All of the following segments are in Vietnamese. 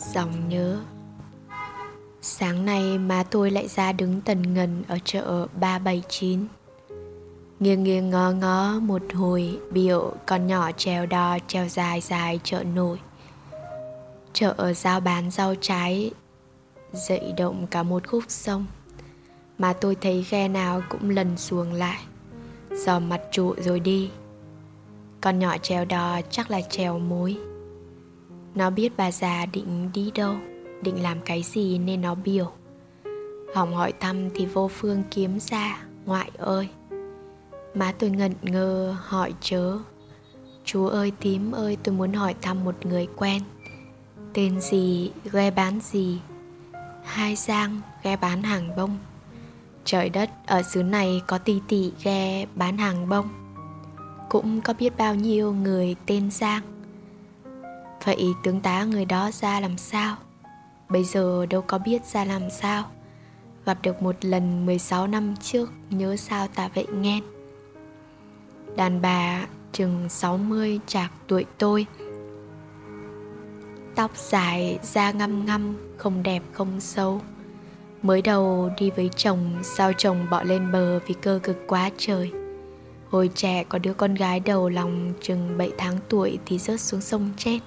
Dòng nhớ. Sáng nay má tôi lại ra đứng tần ngần ở chợ 379 Nghiêng nghiêng ngó ngó một hồi, biểu con nhỏ treo đò treo dài dài chợ nổi. Chợ giao bán rau trái, Dậy động cả một khúc sông. Mà tôi thấy ghe nào cũng lần xuồng lại, Dò mặt trụ rồi đi. Con nhỏ treo đò chắc là treo mối nó biết bà già định đi đâu Định làm cái gì nên nó biểu. Hỏng hỏi thăm thì vô phương kiếm ra Ngoại ơi. Má tôi ngẩn ngơ hỏi chớ. Chú ơi tím ơi tôi muốn hỏi thăm một người quen. Tên gì, ghe bán gì? Hai Giang, ghe bán hàng bông. Trời đất, ở xứ này có tỷ tỷ ghe bán hàng bông. Cũng có biết bao nhiêu người tên Giang. Vậy tướng tá người đó ra làm sao? Bây giờ đâu có biết ra làm sao. Gặp được một lần 16 năm trước Nhớ sao ta vậy nghe? Đàn bà chừng 60 chạc tuổi tôi. Tóc dài, da ngăm ngăm, không đẹp không sâu Mới đầu đi với chồng, sao chồng bỏ lên bờ vì cơ cực quá trời. Hồi trẻ có đứa con gái đầu lòng chừng 7 tháng tuổi thì rớt xuống sông chết.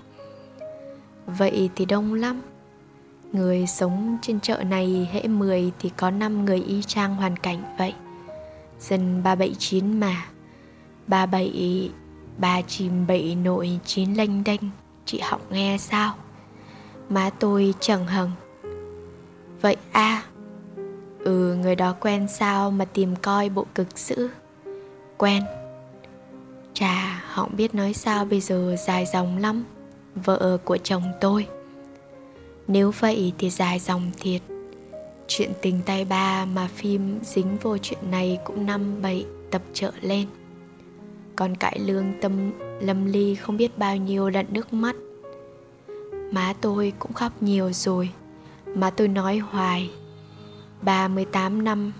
Vậy thì đông lắm. Người sống trên chợ này hễ 10 thì có 5 người y chang hoàn cảnh vậy. Dân 379 mà. 37 Ba chìm bậy nội chín lanh đanh Chị học nghe sao? Má tôi chẳng hằng Vậy a à, Ừ người đó quen sao mà tìm coi bộ cực dữ? Quen. Chà họ biết nói sao bây giờ dài dòng lắm. Vợ của chồng tôi. Nếu vậy thì dài dòng thiệt. Chuyện tình tay ba mà phim dính vô chuyện này cũng năm bảy tập trợ lên. Còn cãi lương tâm lâm ly không biết bao nhiêu lần nước mắt. Má tôi cũng khóc nhiều rồi Mà tôi nói hoài. 38 năm.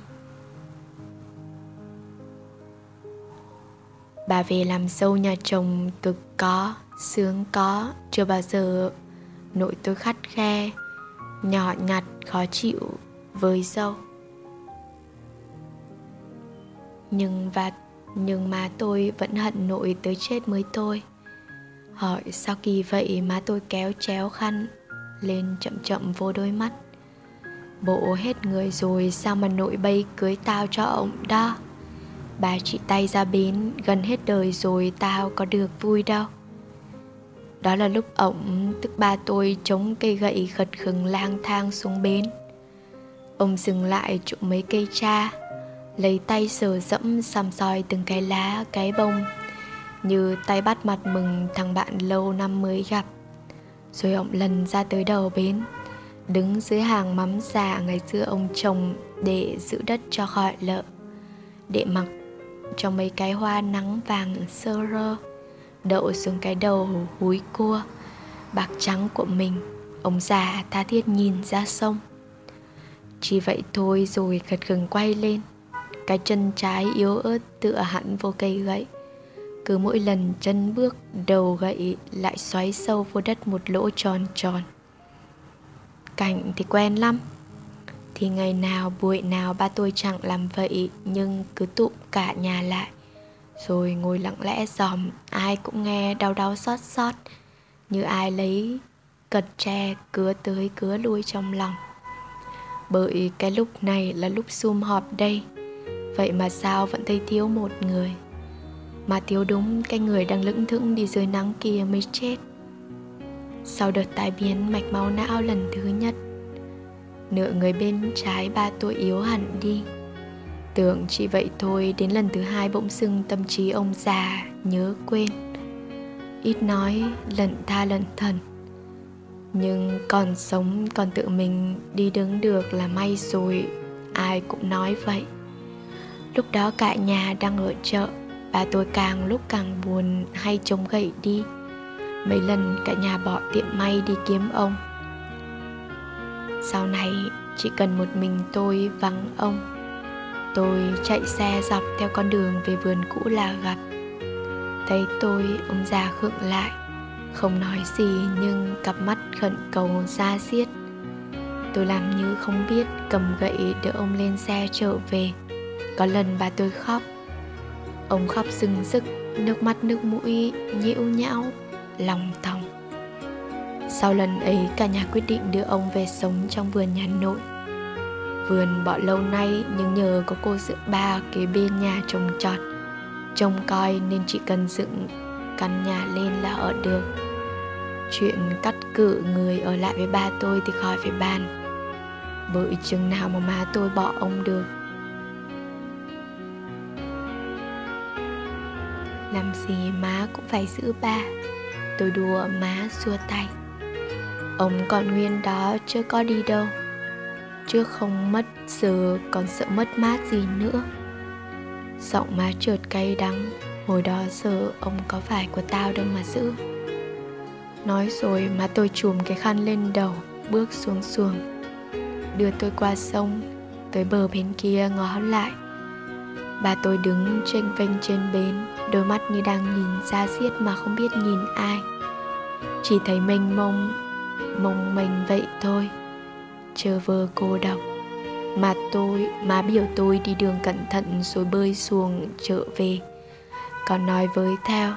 Bà về làm dâu nhà chồng cực có, sướng có, Chưa bao giờ. Nội tôi khắt khe, Nhỏ nhặt, khó chịu với dâu. Nhưng và, nhưng má tôi vẫn hận nội tới chết mới tôi Hỏi sao kỳ vậy má tôi kéo chéo khăn, Lên chậm chậm vô đôi mắt. Bộ hết người rồi sao mà nội bay cưới tao cho ông đó? Bà chị tay ra bến, gần hết đời rồi tao có được vui đâu. Đó là lúc ổng tức ba tôi chống cây gậy gật khừng lang thang xuống bến. Ông dừng lại chụp mấy cây cha Lấy tay sờ dẫm xăm soi từng cái lá, cái bông Như tay bắt mặt mừng thằng bạn lâu năm mới gặp. Rồi ông lần ra tới đầu bến Đứng dưới hàng mắm già ngày xưa ông trồng Để giữ đất cho khỏi lợ Để mặc cho mấy cái hoa nắng vàng sơ rơ. Đậu xuống cái đầu húi cua, Bạc trắng của mình. Ông già tha thiết nhìn ra sông. Chỉ vậy thôi rồi gật gừng quay lên. Cái chân trái yếu ớt tựa hẳn vô cây gậy. Cứ mỗi lần chân bước, đầu gậy lại xoáy sâu vô đất một lỗ tròn tròn. Cảnh thì quen lắm. Thì ngày nào, buổi nào ba tôi chẳng làm vậy, Nhưng cứ tụ cả nhà lại. Rồi ngồi lặng lẽ dòm, Ai cũng nghe đau đau xót xót. Như ai lấy cật tre cứa tới cứa lui trong lòng. Bởi cái lúc này là lúc sum họp đây. Vậy mà sao vẫn thấy thiếu một người? Mà thiếu đúng cái người đang lững thững đi dưới nắng kia mới chết. Sau đợt tai biến mạch máu não lần thứ nhất, Nửa người bên trái ba tuổi yếu hẳn đi. Tưởng chỉ vậy thôi, Đến lần thứ hai bỗng sưng tâm trí ông già Nhớ quên. Ít nói, lận tha lận thần. Nhưng còn sống, còn tự mình đi đứng được là may rồi, Ai cũng nói vậy. Lúc đó cả nhà đang ở chợ, Bà tôi càng lúc càng buồn hay chống gậy đi. Mấy lần cả nhà bỏ tiệm may đi kiếm ông. Sau này, chỉ cần một mình tôi vắng ông. Tôi chạy xe dọc theo con đường về vườn cũ là gặp. Thấy tôi, ông già khựng lại, Không nói gì nhưng cặp mắt khẩn cầu ra xiết. Tôi làm như không biết cầm gậy đỡ ông lên xe trở về. Có lần bà tôi khóc. Ông khóc rừng rức, Nước mắt nước mũi nhiễu nhão, Lòng thòng. Sau lần ấy, cả nhà quyết định đưa ông về sống trong vườn nhà nội. Vườn bỏ lâu nay, nhưng nhờ có cô dượng ba kế bên nhà trồng trọt. Trông coi nên chỉ cần dựng căn nhà lên là ở được. Chuyện cắt cử người ở lại với ba tôi thì khỏi phải bàn. Bởi chừng nào mà má tôi bỏ ông được. Làm gì má cũng phải giữ ba. Tôi đùa má xua tay. Ông còn nguyên đó chưa có đi đâu. Trước không mất giờ, còn sợ mất mát gì nữa. Giọng má trượt cay đắng. Hồi đó giờ ông có phải của tao đâu mà giữ. Nói rồi má tôi chùm cái khăn lên đầu, Bước xuống xuồng. Đưa tôi qua sông, Tới bờ bên kia ngó lại. Bà tôi đứng tranh vênh trên bến, Đôi mắt như đang nhìn ra xiết mà không biết nhìn ai. Chỉ thấy mênh mông Mông mình vậy thôi. Chờ vơ cô độc Mà tôi, má biểu tôi đi đường cẩn thận rồi bơi xuồng trở về. Còn nói với theo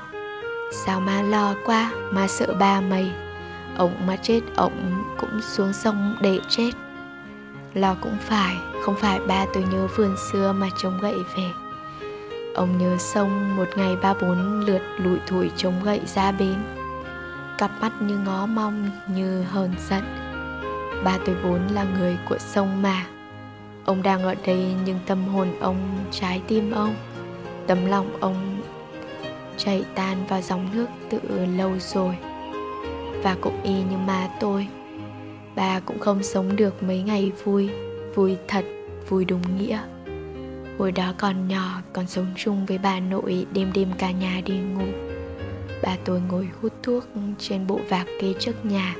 Sao má lo quá, má sợ ba mày. Ông mà chết, ông cũng xuống sông để chết. Lo cũng phải, không phải ba tôi nhớ vườn xưa mà trông gậy về. Ông nhớ sông một ngày ba bốn lượt lủi thủi chống gậy ra bến. Cặp mắt như ngó mong như hờn giận. Ba tôi vốn là người của sông mà. Ông đang ở đây nhưng tâm hồn ông, trái tim ông Tấm lòng ông chảy tan vào dòng nước từ lâu rồi. Và cũng y như má tôi Bà cũng không sống được mấy ngày vui Vui thật, vui đúng nghĩa. Hồi đó còn nhỏ còn sống chung với bà nội đêm đêm cả nhà đi ngủ. Bà tôi ngồi hút thuốc trên bộ vạc kê trước nhà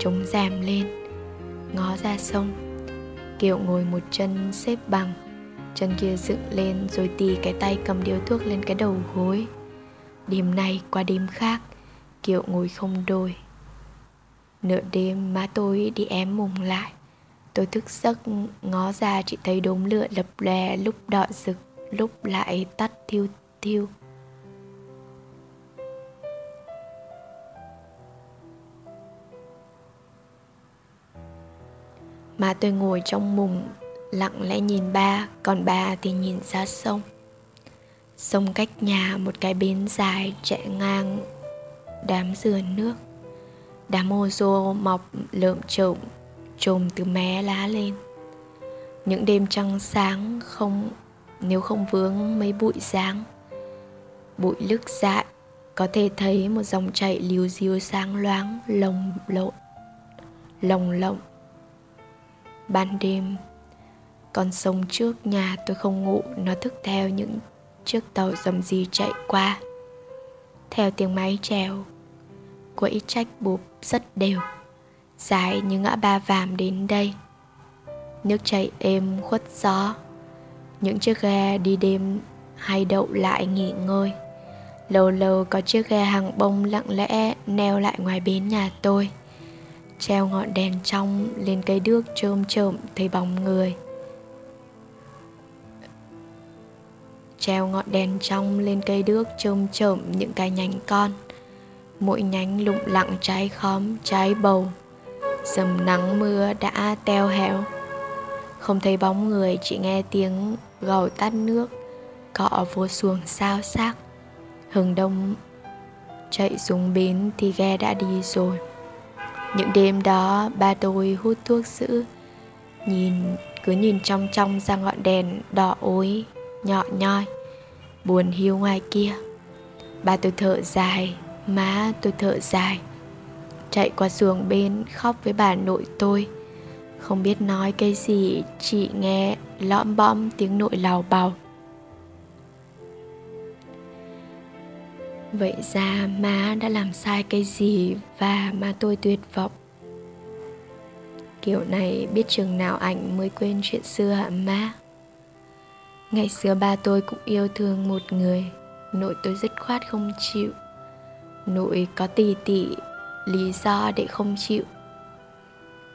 Chống rèm lên. Ngó ra sông. Kiều ngồi một chân xếp bằng, Chân kia dựng lên rồi tì cái tay cầm điếu thuốc lên cái đầu gối. Đêm này qua đêm khác, Kiều ngồi không đôi. Nửa đêm má tôi đi ém mùng lại. Tôi thức giấc ngó ra chỉ thấy đốm lửa lập lè lúc đỏ rực, lúc lại tắt thiêu thiêu. Mà tôi ngồi trong mùng, lặng lẽ nhìn ba, Còn ba thì nhìn ra sông. Sông cách nhà một cái bến dài chạy ngang đám dừa nước. Đám ô rô mọc lượm trộm, trồm từ mé lá lên. Những đêm trăng sáng không, nếu không vướng mấy bụi dáng. Bụi lức dại, có thể thấy một dòng chảy líu díu sáng loáng, lồng lộn, lồng lộng ban đêm, con sông trước nhà tôi không ngủ, nó thức theo những chiếc tàu dầm gì chạy qua. Theo tiếng máy trèo quẫy trách bụp rất đều, dài như ngã ba vàm đến đây. Nước chảy êm khuất gió, những chiếc ghe đi đêm hay đậu lại nghỉ ngơi. Lâu lâu có chiếc ghe hàng bông lặng lẽ neo lại ngoài bến nhà tôi treo ngọn đèn trong lên cây đước trơm trộm thấy bóng người. Treo ngọn đèn trong lên cây đước trơm trộm những cái nhánh con. Mỗi nhánh lụng lặng trái khóm, trái bầu. Dầm nắng mưa đã teo héo. Không thấy bóng người, chỉ nghe tiếng gầu tắt nước. Cọ vô xuồng sao xác. Hừng đông chạy xuống bến thì ghe đã đi rồi những đêm đó, ba tôi hút thuốc sữa, nhìn, cứ nhìn trong trong ra ngọn đèn đỏ ối nhọ nhoi, buồn hiu ngoài kia. Ba tôi thở dài, má tôi thở dài, chạy qua xuồng bên khóc với bà nội tôi. Không biết nói cái gì, chỉ nghe lõm bõm tiếng nội lào bào. Vậy ra má đã làm sai cái gì và má tôi tuyệt vọng? Kiểu này biết chừng nào ảnh mới quên chuyện xưa hả má? Ngày xưa ba tôi cũng yêu thương một người, nội tôi dứt khoát không chịu. Nội có tỉ tỉ lý do để không chịu.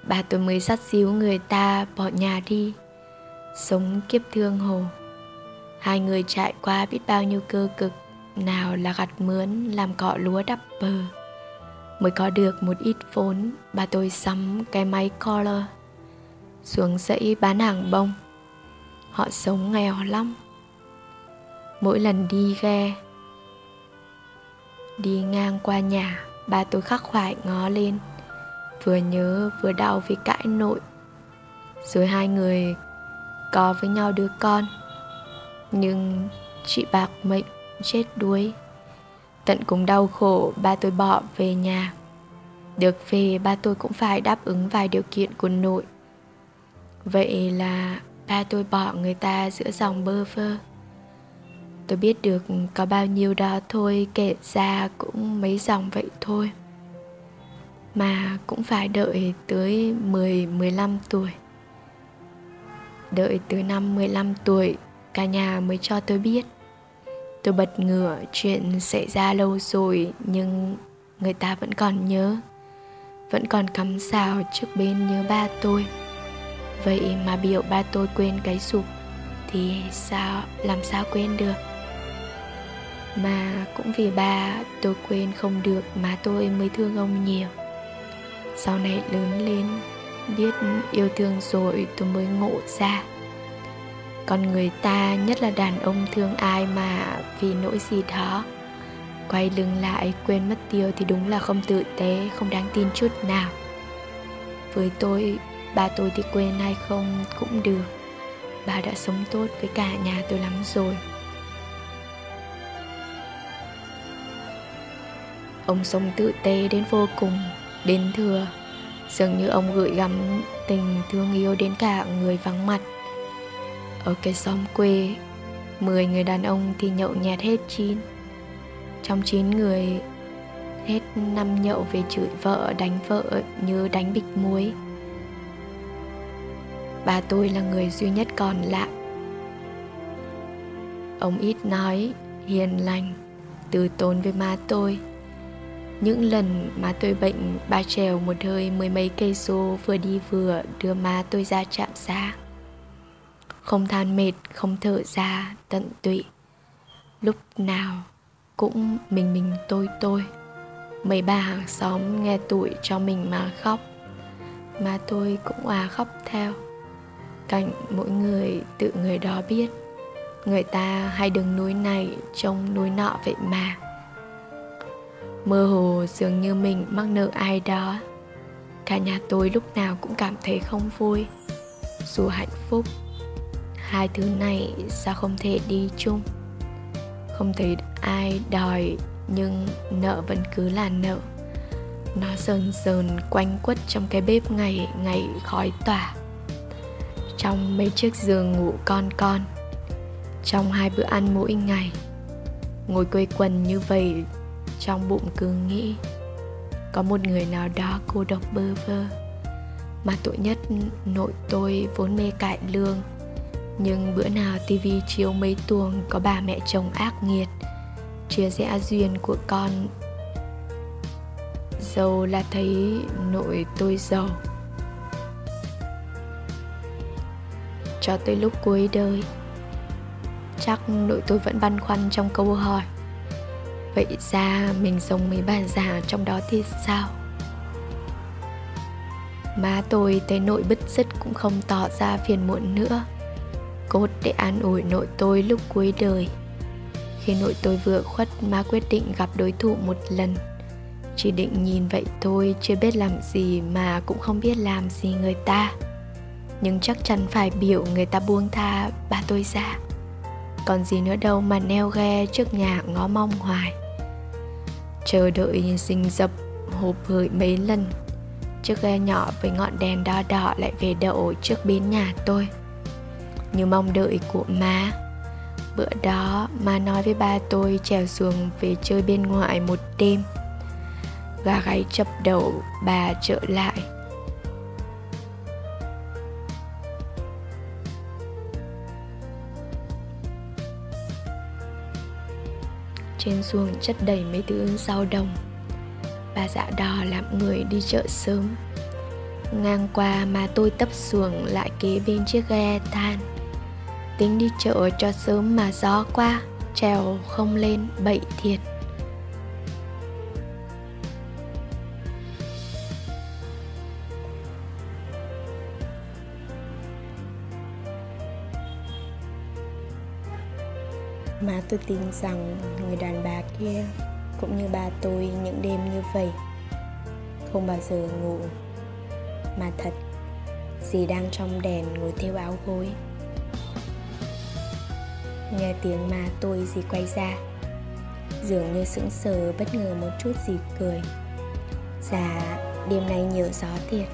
Bà tôi mới dắt xíu người ta bỏ nhà đi, Sống kiếp thương hồ. Hai người trải qua biết bao nhiêu cơ cực. Nào là gặt mướn, làm cọ lúa đắp bờ. Mới có được một ít vốn, Bà tôi sắm cái máy collar Xuống dãy bán hàng bông. Họ sống nghèo lắm. Mỗi lần đi ghe, Đi ngang qua nhà, Bà tôi khắc khoải ngó lên. Vừa nhớ, vừa đau vì cãi nội. Rồi hai người có với nhau đứa con. Nhưng chị bạc mệnh chết đuối. Tận cùng đau khổ, ba tôi bỏ về nhà. Được về, ba tôi cũng phải đáp ứng vài điều kiện của nội. Vậy là ba tôi bỏ người ta giữa dòng bơ vơ. Tôi biết được có bao nhiêu đó thôi, kể ra cũng mấy dòng vậy thôi. Mà cũng phải đợi tới 10-15 tuổi. Đợi tới năm 15 tuổi, Cả nhà mới cho tôi biết. Tôi bật ngửa, chuyện xảy ra lâu rồi, Nhưng người ta vẫn còn nhớ. Vẫn còn cắm xào trước bên nhớ ba tôi. Vậy mà biểu ba tôi quên cái sụp, Thì sao, làm sao quên được? Mà cũng vì ba tôi quên không được Mà tôi mới thương ông nhiều. Sau này lớn lên, Biết yêu thương rồi tôi mới ngộ ra. Con người ta nhất là đàn ông thương ai mà vì nỗi gì đó. Quay lưng lại quên mất tiêu thì đúng là không tử tế, không đáng tin chút nào. Với tôi Ba tôi thì quên hay không cũng được. Bà đã sống tốt với cả nhà tôi lắm rồi. Ông sống tự tế đến vô cùng Đến thừa. Dường như ông gửi gắm tình thương yêu đến cả người vắng mặt. Ở cái xóm quê Mười người đàn ông thì nhậu nhẹt hết chín. Trong chín người Hết năm nhậu về chửi vợ đánh vợ như đánh bịch muối. Bà tôi là người duy nhất còn lại. Ông ít nói, hiền lành, từ tốn với má tôi. Những lần má tôi bệnh, ba trèo một hơi mười mấy cây số vừa đi vừa đưa má tôi ra trạm xa không than mệt, không thở ra, tận tụy. Lúc nào cũng mình mình tôi tôi. Mấy bà hàng xóm nghe tuổi cho mình mà khóc mà tôi cũng à khóc theo. Cảnh mỗi người tự người đó biết người ta hay đứng núi này trông núi nọ vậy mà. Mơ hồ dường như mình mắc nợ ai đó. Cả nhà tôi lúc nào cũng cảm thấy không vui. Dù hạnh phúc hai thứ này sao không thể đi chung? Không thấy ai đòi, nhưng nợ vẫn cứ là nợ. Nó sờn sờn quanh quất trong cái bếp ngày ngày khói tỏa. Trong mấy chiếc giường ngủ con con. Trong hai bữa ăn mỗi ngày. Ngồi quây quần như vậy, trong bụng cứ nghĩ, có một người nào đó cô độc bơ vơ. Mà tội nhất, nội tôi vốn mê cải lương nhưng bữa nào tivi chiếu mấy tuồng có bà mẹ chồng ác nghiệt, chia rẽ duyên của con. Giàu là thấy nội tôi giàu. Cho tới lúc cuối đời, chắc nội tôi vẫn băn khoăn trong câu hỏi, vậy ra mình giống mấy bà già trong đó thì sao? Má tôi thấy nội bứt rứt cũng không tỏ ra phiền muộn nữa cốt để an ủi nội tôi lúc cuối đời. Khi nội tôi vừa khuất, ma quyết định gặp đối thủ một lần. Chỉ định nhìn vậy thôi, chưa biết làm gì mà cũng không biết làm gì người ta. Nhưng chắc chắn phải biểu người ta buông tha ba tôi ra. Còn gì nữa đâu mà neo ghe trước nhà ngó mong hoài. Chờ đợi rình dập hộp hởi mấy lần. Chiếc ghe nhỏ với ngọn đèn đo đỏ lại về đậu trước bến nhà tôi như mong đợi của má bữa đó má nói với ba tôi trèo xuồng về chơi bên ngoài một đêm. Gà gáy chập đầu, bà trở lại. Trên xuồng chất đầy mấy thứ rau đồng. Bà dạ đò làm người đi chợ sớm. Ngang qua, mà tôi tấp xuồng lại kế bên chiếc ghe than. Tính đi chợ cho sớm mà gió qua, Trèo không lên, bậy thiệt. Mà tôi tin rằng người đàn bà kia cũng như ba tôi những đêm như vậy không bao giờ ngủ. Mà thật, dì đang trong đèn ngồi theo áo gối nghe tiếng mà tôi gì quay ra. Dường như sững sờ bất ngờ một chút gì cười. Dạ đêm nay nhiều gió thiệt.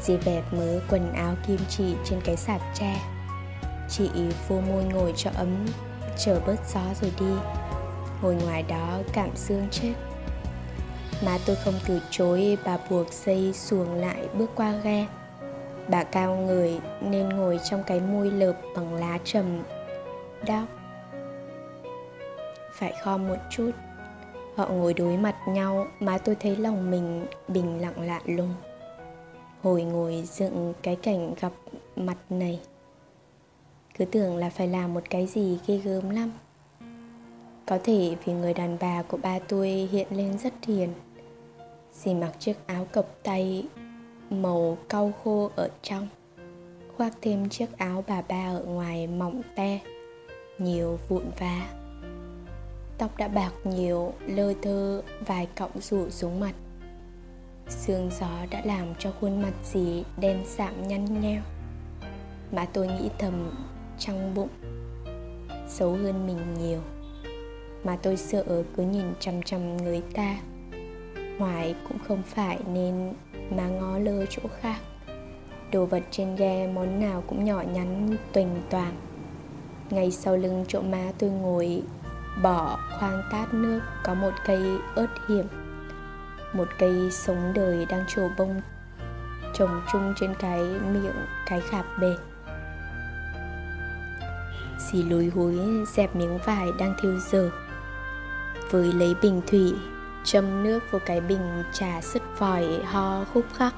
Dì vẹp mớ quần áo kim chỉ trên cái sạp tre. Chị vô môi ngồi cho ấm, chờ bớt gió rồi đi. Ngồi ngoài đó cảm xương chết. Mà tôi không từ chối, bà buộc dây xuồng lại bước qua ghe. Bà cao người nên ngồi trong cái môi lợp bằng lá trầm đau. Phải khom một chút. Họ ngồi đối mặt nhau mà tôi thấy lòng mình bình lặng lạ lùng. Hồi ngồi dựng cái cảnh gặp mặt này, cứ tưởng là phải làm một cái gì ghê gớm lắm. Có thể vì người đàn bà của ba tôi hiện lên rất hiền Dì mặc chiếc áo cộc tay màu cau khô ở trong, Khoác thêm chiếc áo bà ba ở ngoài mỏng te. Nhiều vụn vá Tóc đã bạc nhiều, lơ thơ, vài cọng rủ xuống mặt. Sương gió đã làm cho khuôn mặt dì đen sạm nhăn nheo Mà tôi nghĩ thầm trong bụng Xấu hơn mình nhiều. Mà tôi sợ cứ nhìn chăm chăm người ta hoài cũng không phải nên mà ngó lơ chỗ khác. Đồ vật trên ghe món nào cũng nhỏ nhắn tuềnh toàn ngay sau lưng chỗ má tôi ngồi bỏ khoang tát nước có một cây ớt hiểm, một cây sống đời đang trổ bông, trồng chung trên cái miệng cái khạp bệt xì lùi húi, dẹp miếng vải đang thiêu dở. Với lấy bình thủy, châm nước vào cái bình trà sứt vòi ho khúc khắc.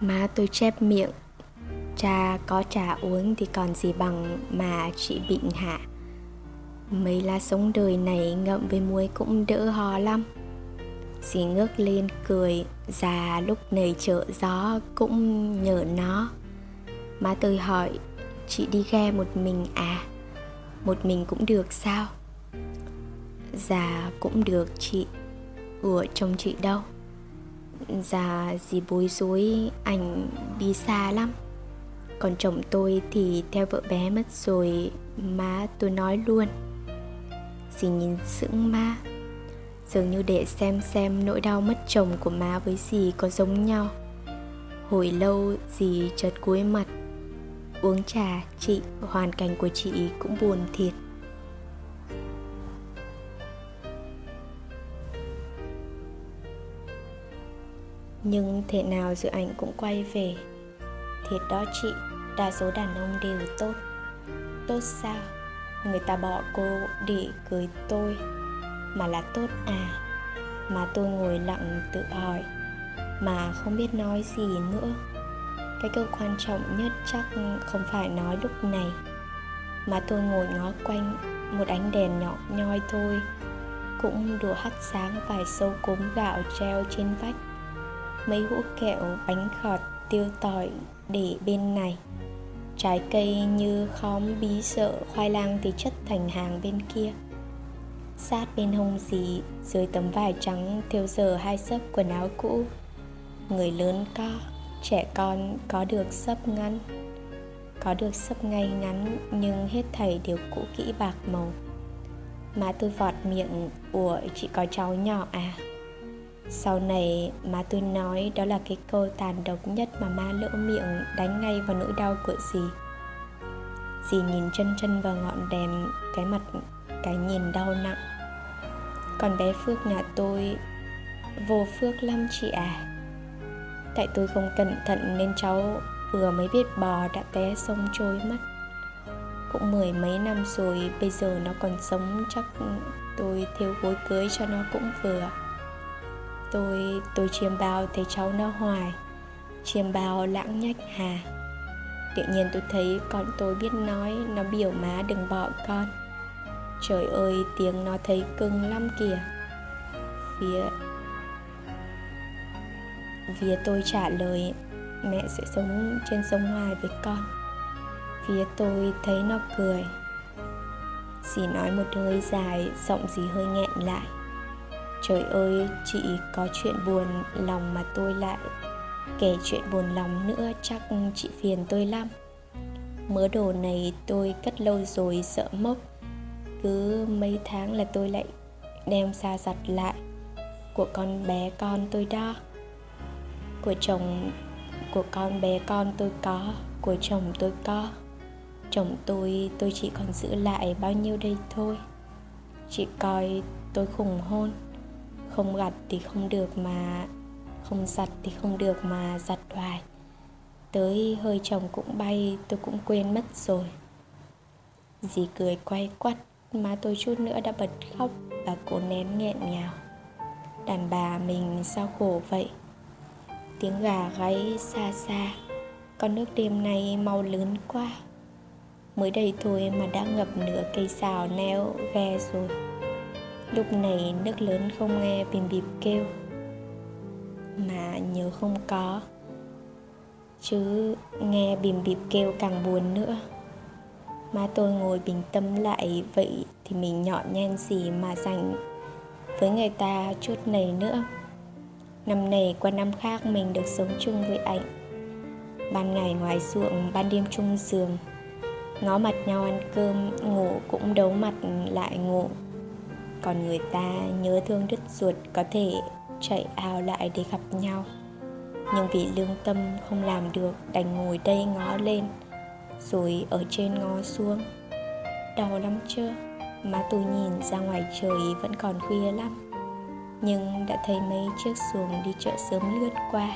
Má tôi chép miệng. Cha có trà uống thì còn gì bằng mà chị bệnh hạ. Mấy lá sống đời này ngậm với muối cũng đỡ ho lắm. Dì ngước lên cười, già lúc này chợ gió cũng nhờ nó. Má tôi hỏi, Chị đi ghe một mình à? Một mình cũng được sao? Già cũng được chị, Ủa chồng chị đâu? Dạ gì bối rối, ảnh đi xa lắm. Còn chồng tôi thì theo vợ bé mất rồi, Má tôi nói luôn. Dì nhìn sững má, Dường như để xem xem nỗi đau mất chồng của má với dì có giống nhau. Hồi lâu dì chợt cúi mặt, uống trà, chị, hoàn cảnh của chị cũng buồn thiệt. Nhưng thế nào dự ảnh cũng quay về thiệt đó chị, đa số đàn ông đều tốt. Tốt sao? Người ta bỏ cô để cưới tôi, mà là tốt à? Mà tôi ngồi lặng tự hỏi, mà không biết nói gì nữa. Cái câu quan trọng nhất chắc không phải nói lúc này, mà tôi ngồi ngó quanh một ánh đèn nhỏ nhoi thôi. Cũng đủ hắt sáng vài sâu cốm gạo treo trên vách mấy hũ kẹo, bánh khọt, tiêu tỏi để bên này. Trái cây như khóm bí sợ, khoai lang thì chất thành hàng bên kia. Sát bên hông dì, dưới tấm vải trắng thêu giờ hai sấp quần áo cũ. Người lớn co trẻ con có được sấp ngắn có được sấp ngay ngắn, nhưng hết thầy đều cũ kỹ bạc màu. Má tôi vọt miệng, ủa, chị có cháu nhỏ à? Sau này má tôi nói đó là cái câu tàn độc nhất mà ma lỡ miệng đánh ngay vào nỗi đau của dì. Dì nhìn chân chân vào ngọn đèn, cái mặt, cái nhìn đau nặng. Còn bé phước nhà tôi, vô phước lắm chị à tại tôi không cẩn thận nên cháu vừa mới biết bò đã té sông trôi mất. Cũng mười mấy năm rồi, bây giờ nó còn sống, chắc tôi thiếu gối cưới cho nó cũng vừa tôi tôi chiêm bao thấy cháu nó hoài. Chiêm bao lãng nhách hà. Tự nhiên tôi thấy con tôi biết nói, nó biểu má đừng bỏ con. Trời ơi, tiếng nó thấy cưng lắm kìa. Phía phía tôi trả lời, mẹ sẽ sống trên sông hoài với con. Phía tôi thấy nó cười. Dì nói một hơi dài, giọng gì hơi nghẹn lại trời ơi, chị có chuyện buồn lòng mà tôi lại. Kể chuyện buồn lòng nữa chắc chị phiền tôi lắm. Mớ đồ này tôi cất lâu rồi sợ mốc. Cứ mấy tháng là tôi lại đem xa giặt lại. Của con bé con tôi đó. Của chồng, của con bé con tôi có, của chồng tôi có. Chồng tôi tôi chỉ còn giữ lại bao nhiêu đây thôi. Chị coi, tôi khủng hôn không gặt thì không được mà, không giặt thì không được mà giặt hoài. Tới hơi chồng cũng bay, tôi cũng quên mất rồi. Dì cười quay quắt, má tôi chút nữa đã bật khóc và cố nén nghẹn ngào. Đàn bà mình sao khổ vậy? Tiếng gà gáy xa xa, con nước đêm nay mau lớn quá. Mới đây thôi mà đã ngập nửa cây xào neo ghe rồi lúc này nước lớn không nghe, bìm bịp kêu. Mà nhớ không có. Chứ nghe bìm bịp kêu càng buồn nữa. Má tôi ngồi bình tâm lại vậy thì mình nhọn nhen gì mà dành với người ta chút này nữa. Năm này qua năm khác mình được sống chung với ảnh. Ban ngày ngoài ruộng, ban đêm chung giường. Ngó mặt nhau ăn cơm, ngủ cũng đấu mặt lại ngủ còn người ta nhớ thương đứt ruột có thể chạy ao lại để gặp nhau. Nhưng vì lương tâm không làm được, đành ngồi đây ngó lên, rồi ở trên ngó xuống. Đau lắm chưa má tôi nhìn ra ngoài trời vẫn còn khuya lắm. Nhưng đã thấy mấy chiếc xuồng đi chợ sớm lướt qua.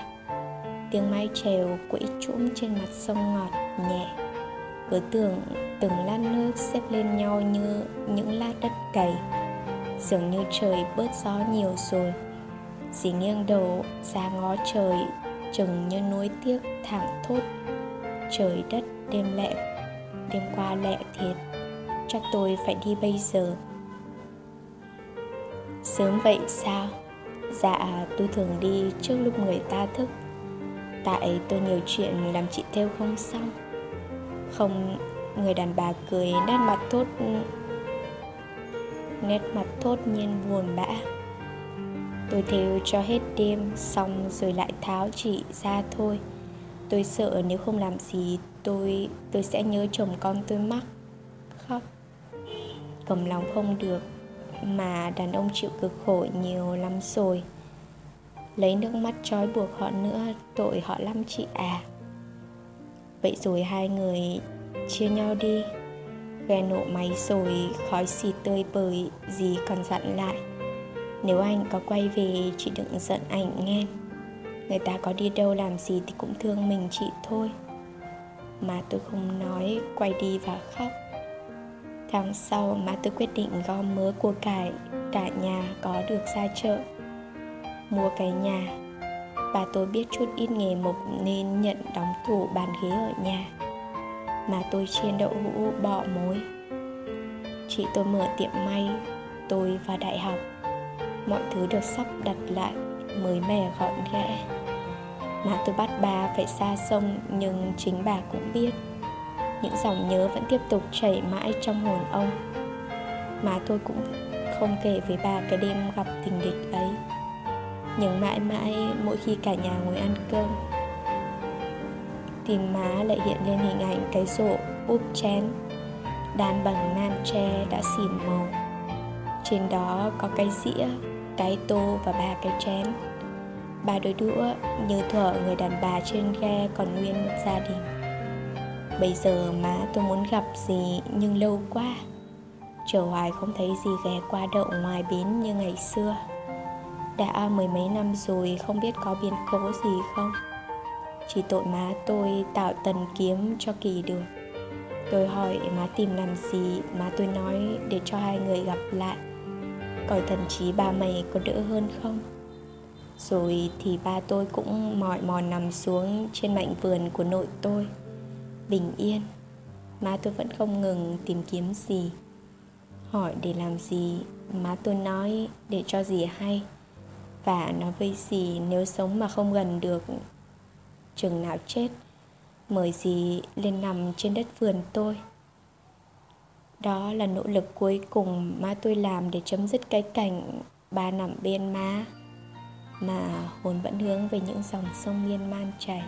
Tiếng mái chèo quẫy trũng trên mặt sông ngọt, nhẹ. Cứ tưởng từng lát nước xếp lên nhau như những lát đất cày dường như trời bớt gió nhiều rồi. Dì nghiêng đầu ra ngó trời, chừng như nuối tiếc thẳng thốt. Trời đất, đêm lẹ, đêm qua lẹ thiệt chắc tôi phải đi bây giờ. Sớm vậy sao? Dạ tôi thường đi trước lúc người ta thức. Tại tôi nhiều chuyện làm chị theo không xong. Không, người đàn bà cười nét mặt thốt nét mặt thốt nhiên buồn bã. Tôi thêu cho hết đêm, xong rồi lại tháo chị ra thôi. Tôi sợ nếu không làm gì, tôi tôi sẽ nhớ chồng con tôi mắc khóc. Cầm lòng không được, mà đàn ông chịu cực khổ nhiều lắm rồi. Lấy nước mắt trói buộc họ nữa, tội họ lắm chị à. Vậy rồi hai người chia nhau đi ghe nổ máy rồi khói xì tươi bời, gì còn dặn lại. Nếu anh có quay về, chị đừng giận anh nghe. Người ta có đi đâu làm gì thì cũng thương mình chị thôi. Mà tôi không nói, quay đi và khóc. Tháng sau mà tôi quyết định gom mớ của cải cả nhà có được ra chợ. Mua cái nhà. Bà tôi biết chút ít nghề mộc nên nhận đóng tủ bàn ghế ở nhà mà tôi chiên đậu hũ bọ mối. Chị tôi mở tiệm may, tôi vào đại học. Mọi thứ được sắp đặt lại mới mẻ gọn ghẽ. Mà tôi bắt bà phải xa sông, nhưng chính bà cũng biết. Những dòng nhớ vẫn tiếp tục chảy mãi trong hồn ông. Mà tôi cũng không kể với bà cái đêm gặp tình địch ấy. Nhưng mãi mãi, mỗi khi cả nhà ngồi ăn cơm tìm má lại hiện lên hình ảnh cái rổ úp chén. Đàn bằng nan tre đã xỉn màu. Trên đó có cái dĩa, cái tô và ba cái chén. Ba đôi đũa như thuở người đàn bà trên ghe còn nguyên một gia đình. Bây giờ má tôi muốn gặp gì nhưng lâu quá. Chờ hoài không thấy gì ghé qua đậu ngoài bến như ngày xưa. Đã mười mấy năm rồi không biết có biến cố gì không? Chỉ tội má tôi tạo tần kiếm cho kỳ được Tôi hỏi má tìm làm gì, Má tôi nói để cho hai người gặp lại. Còi thần trí ba mày có đỡ hơn không? Rồi thì ba tôi cũng mỏi mòn nằm xuống Trên mảnh vườn của nội tôi. Bình yên. Má tôi vẫn không ngừng tìm kiếm gì. Hỏi để làm gì, Má tôi nói để cho gì hay. Và nói với gì nếu sống mà không gần được Chừng nào chết, Mời gì lên nằm trên đất vườn tôi. Đó là nỗ lực cuối cùng má tôi làm để chấm dứt cái cảnh ba nằm bên má Mà hồn vẫn hướng về những dòng sông miên man chảy.